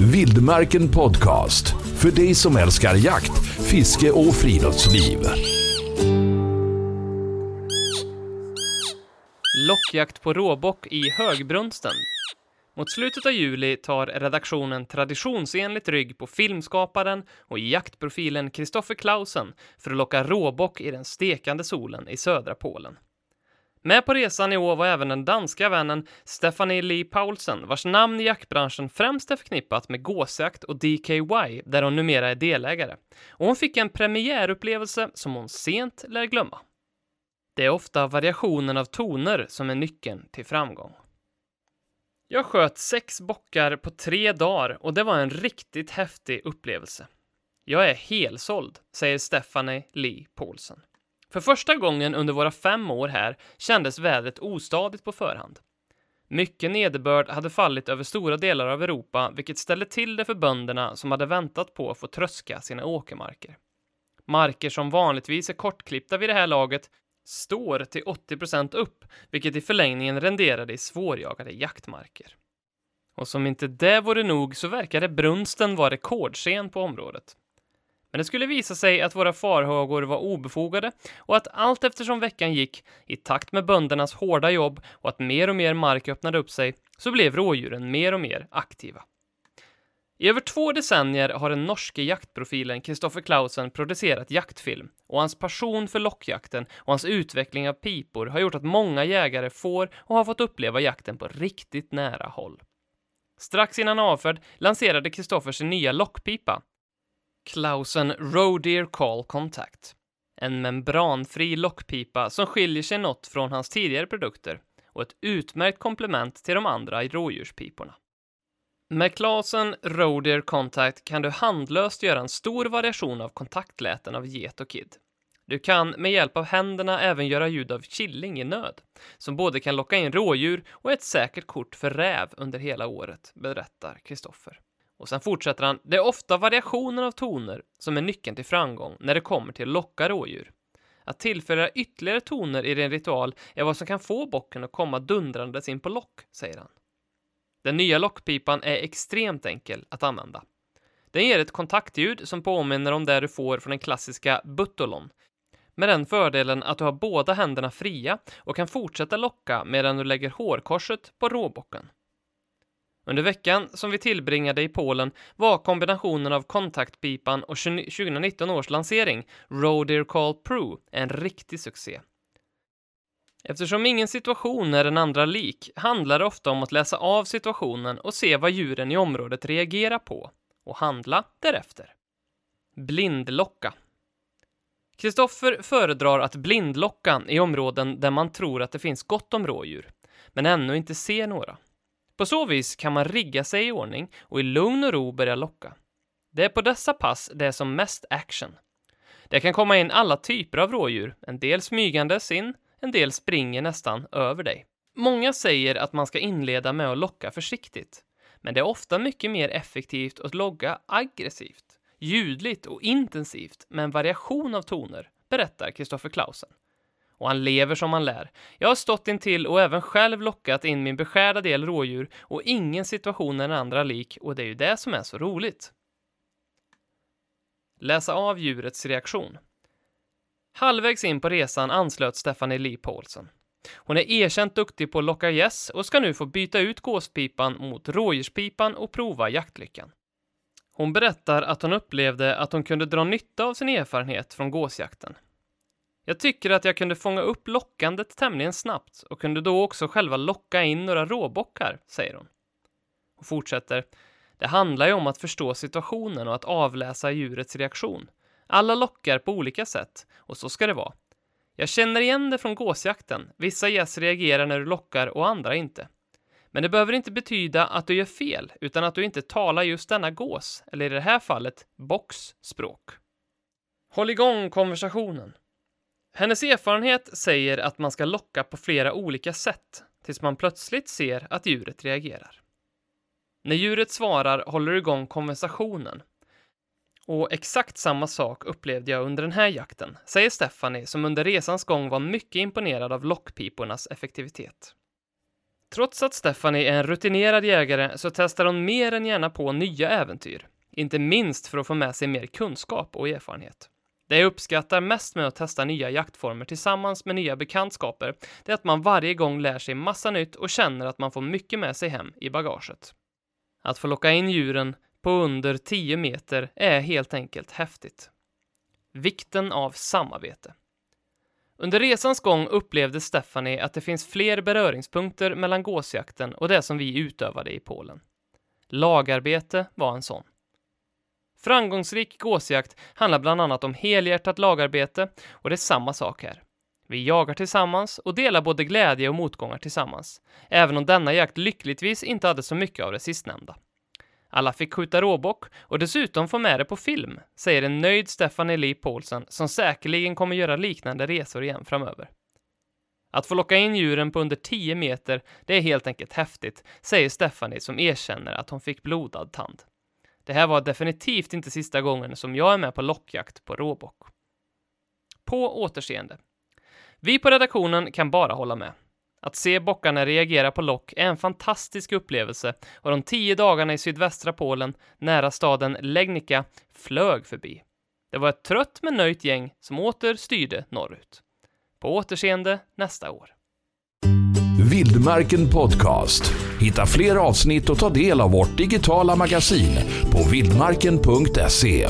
Vildmarken Podcast. För dig som älskar jakt, fiske och friluftsliv. Lockjakt på råbock i Högbrunsten. Mot slutet av juli tar redaktionen traditionsenligt rygg på filmskaparen och jaktprofilen Kristoffer Clausen för att locka råbock i den stekande solen i södra Polen. Med på resan i år var även den danska vännen Stephanie Lee Paulsen, vars namn i jaktbranschen främst är förknippat med gåsjakt och DKY, där hon numera är delägare. Och hon fick en premiärupplevelse som hon sent lär glömma. Det är ofta variationen av toner som är nyckeln till framgång. Jag sköt sex bockar på tre dagar och det var en riktigt häftig upplevelse. Jag är helsåld, säger Stephanie Lee Paulsen. För första gången under våra fem år här kändes vädret ostadigt på förhand. Mycket nederbörd hade fallit över stora delar av Europa, vilket ställde till det för bönderna som hade väntat på att få tröska sina åkermarker. Marker som vanligtvis är kortklippta vid det här laget står till 80% upp, vilket i förlängningen renderade i svårjagade jaktmarker. Och som inte det vore nog så verkade brunsten vara rekordsen på området. Men det skulle visa sig att våra farhågor var obefogade och att allt eftersom veckan gick, i takt med böndernas hårda jobb och att mer och mer mark öppnade upp sig, så blev rådjuren mer och mer aktiva. I över två decennier har den norske jaktprofilen Kristoffer Clausen producerat jaktfilm och hans passion för lockjakten och hans utveckling av pipor har gjort att många jägare får och har fått uppleva jakten på riktigt nära håll. Strax innan avfärd lanserade Kristoffer sin nya lockpipa, Klausen Rodeer Call Contact. En membranfri lockpipa som skiljer sig något från hans tidigare produkter och ett utmärkt komplement till de andra rådjurspiporna. Med Klausen Rodeer Contact kan du handlöst göra en stor variation av kontaktläten av get och kid. Du kan med hjälp av händerna även göra ljud av killing i nöd, som både kan locka in rådjur och är ett säkert kort för räv under hela året, berättar Kristoffer. Och sen fortsätter han, det är ofta variationen av toner som är nyckeln till framgång när det kommer till att locka rådjur. Att tillföra ytterligare toner i din ritual är vad som kan få bocken att komma dundrandes in på lock, säger han. Den nya lockpipan är extremt enkel att använda. Den ger ett kontaktljud som påminner om det du får från den klassiska buttolon, med den fördelen att du har båda händerna fria och kan fortsätta locka medan du lägger hårkorset på råbocken. Under veckan som vi tillbringade i Polen var kombinationen av kontaktpipan och 2019 års lansering, Rodeer Call Pro, en riktig succé. Eftersom ingen situation är den andra lik handlar det ofta om att läsa av situationen och se vad djuren i området reagerar på och handla därefter. Blindlocka. Kristoffer föredrar att blindlocka i områden där man tror att det finns gott om rådjur, men ännu inte ser några. På så vis kan man rigga sig i ordning och i lugn och ro börja locka. Det är på dessa pass det är som mest action. Det kan komma in alla typer av rådjur, en del smygandes in, en del springer nästan över dig. Många säger att man ska inleda med att locka försiktigt, men det är ofta mycket mer effektivt att logga aggressivt, ljudligt och intensivt med en variation av toner, berättar Kristoffer Clausen och han lever som han lär. Jag har stått intill och även själv lockat in min beskärda del rådjur och ingen situation är den andra lik och det är ju det som är så roligt. Läsa av djurets reaktion. Halvvägs in på resan anslöt Stephanie Lee Paulsen. Hon är erkänt duktig på att locka gäss och ska nu få byta ut gåspipan mot rådjurspipan och prova jaktlyckan. Hon berättar att hon upplevde att hon kunde dra nytta av sin erfarenhet från gåsjakten. Jag tycker att jag kunde fånga upp lockandet tämligen snabbt och kunde då också själva locka in några råbockar, säger hon. Och fortsätter. Det handlar ju om att förstå situationen och att avläsa djurets reaktion. Alla lockar på olika sätt, och så ska det vara. Jag känner igen det från gåsjakten. Vissa gäss reagerar när du lockar och andra inte. Men det behöver inte betyda att du gör fel, utan att du inte talar just denna gås, eller i det här fallet box, språk. Håll igång konversationen. Hennes erfarenhet säger att man ska locka på flera olika sätt tills man plötsligt ser att djuret reagerar. När djuret svarar håller du igång konversationen. Och exakt samma sak upplevde jag under den här jakten, säger Stephanie som under resans gång var mycket imponerad av lockpipornas effektivitet. Trots att Stephanie är en rutinerad jägare så testar hon mer än gärna på nya äventyr. Inte minst för att få med sig mer kunskap och erfarenhet. Det jag uppskattar mest med att testa nya jaktformer tillsammans med nya bekantskaper, det är att man varje gång lär sig massa nytt och känner att man får mycket med sig hem i bagaget. Att få locka in djuren på under 10 meter är helt enkelt häftigt. Vikten av samarbete. Under resans gång upplevde Stephanie att det finns fler beröringspunkter mellan gåsjakten och det som vi utövade i Polen. Lagarbete var en sån. Framgångsrik gåsjakt handlar bland annat om helhjärtat lagarbete och det är samma sak här. Vi jagar tillsammans och delar både glädje och motgångar tillsammans, även om denna jakt lyckligtvis inte hade så mycket av det sistnämnda. Alla fick skjuta råbock och dessutom få med det på film, säger en nöjd Stephanie Lee Paulsen som säkerligen kommer göra liknande resor igen framöver. Att få locka in djuren på under 10 meter, det är helt enkelt häftigt, säger Stephanie som erkänner att hon fick blodad tand. Det här var definitivt inte sista gången som jag är med på lockjakt på råbock. På återseende. Vi på redaktionen kan bara hålla med. Att se bockarna reagera på lock är en fantastisk upplevelse och de tio dagarna i sydvästra Polen, nära staden Legnica, flög förbi. Det var ett trött men nöjt gäng som åter styrde norrut. På återseende nästa år. Vildmarken Podcast. Hitta fler avsnitt och ta del av vårt digitala magasin på vildmarken.se.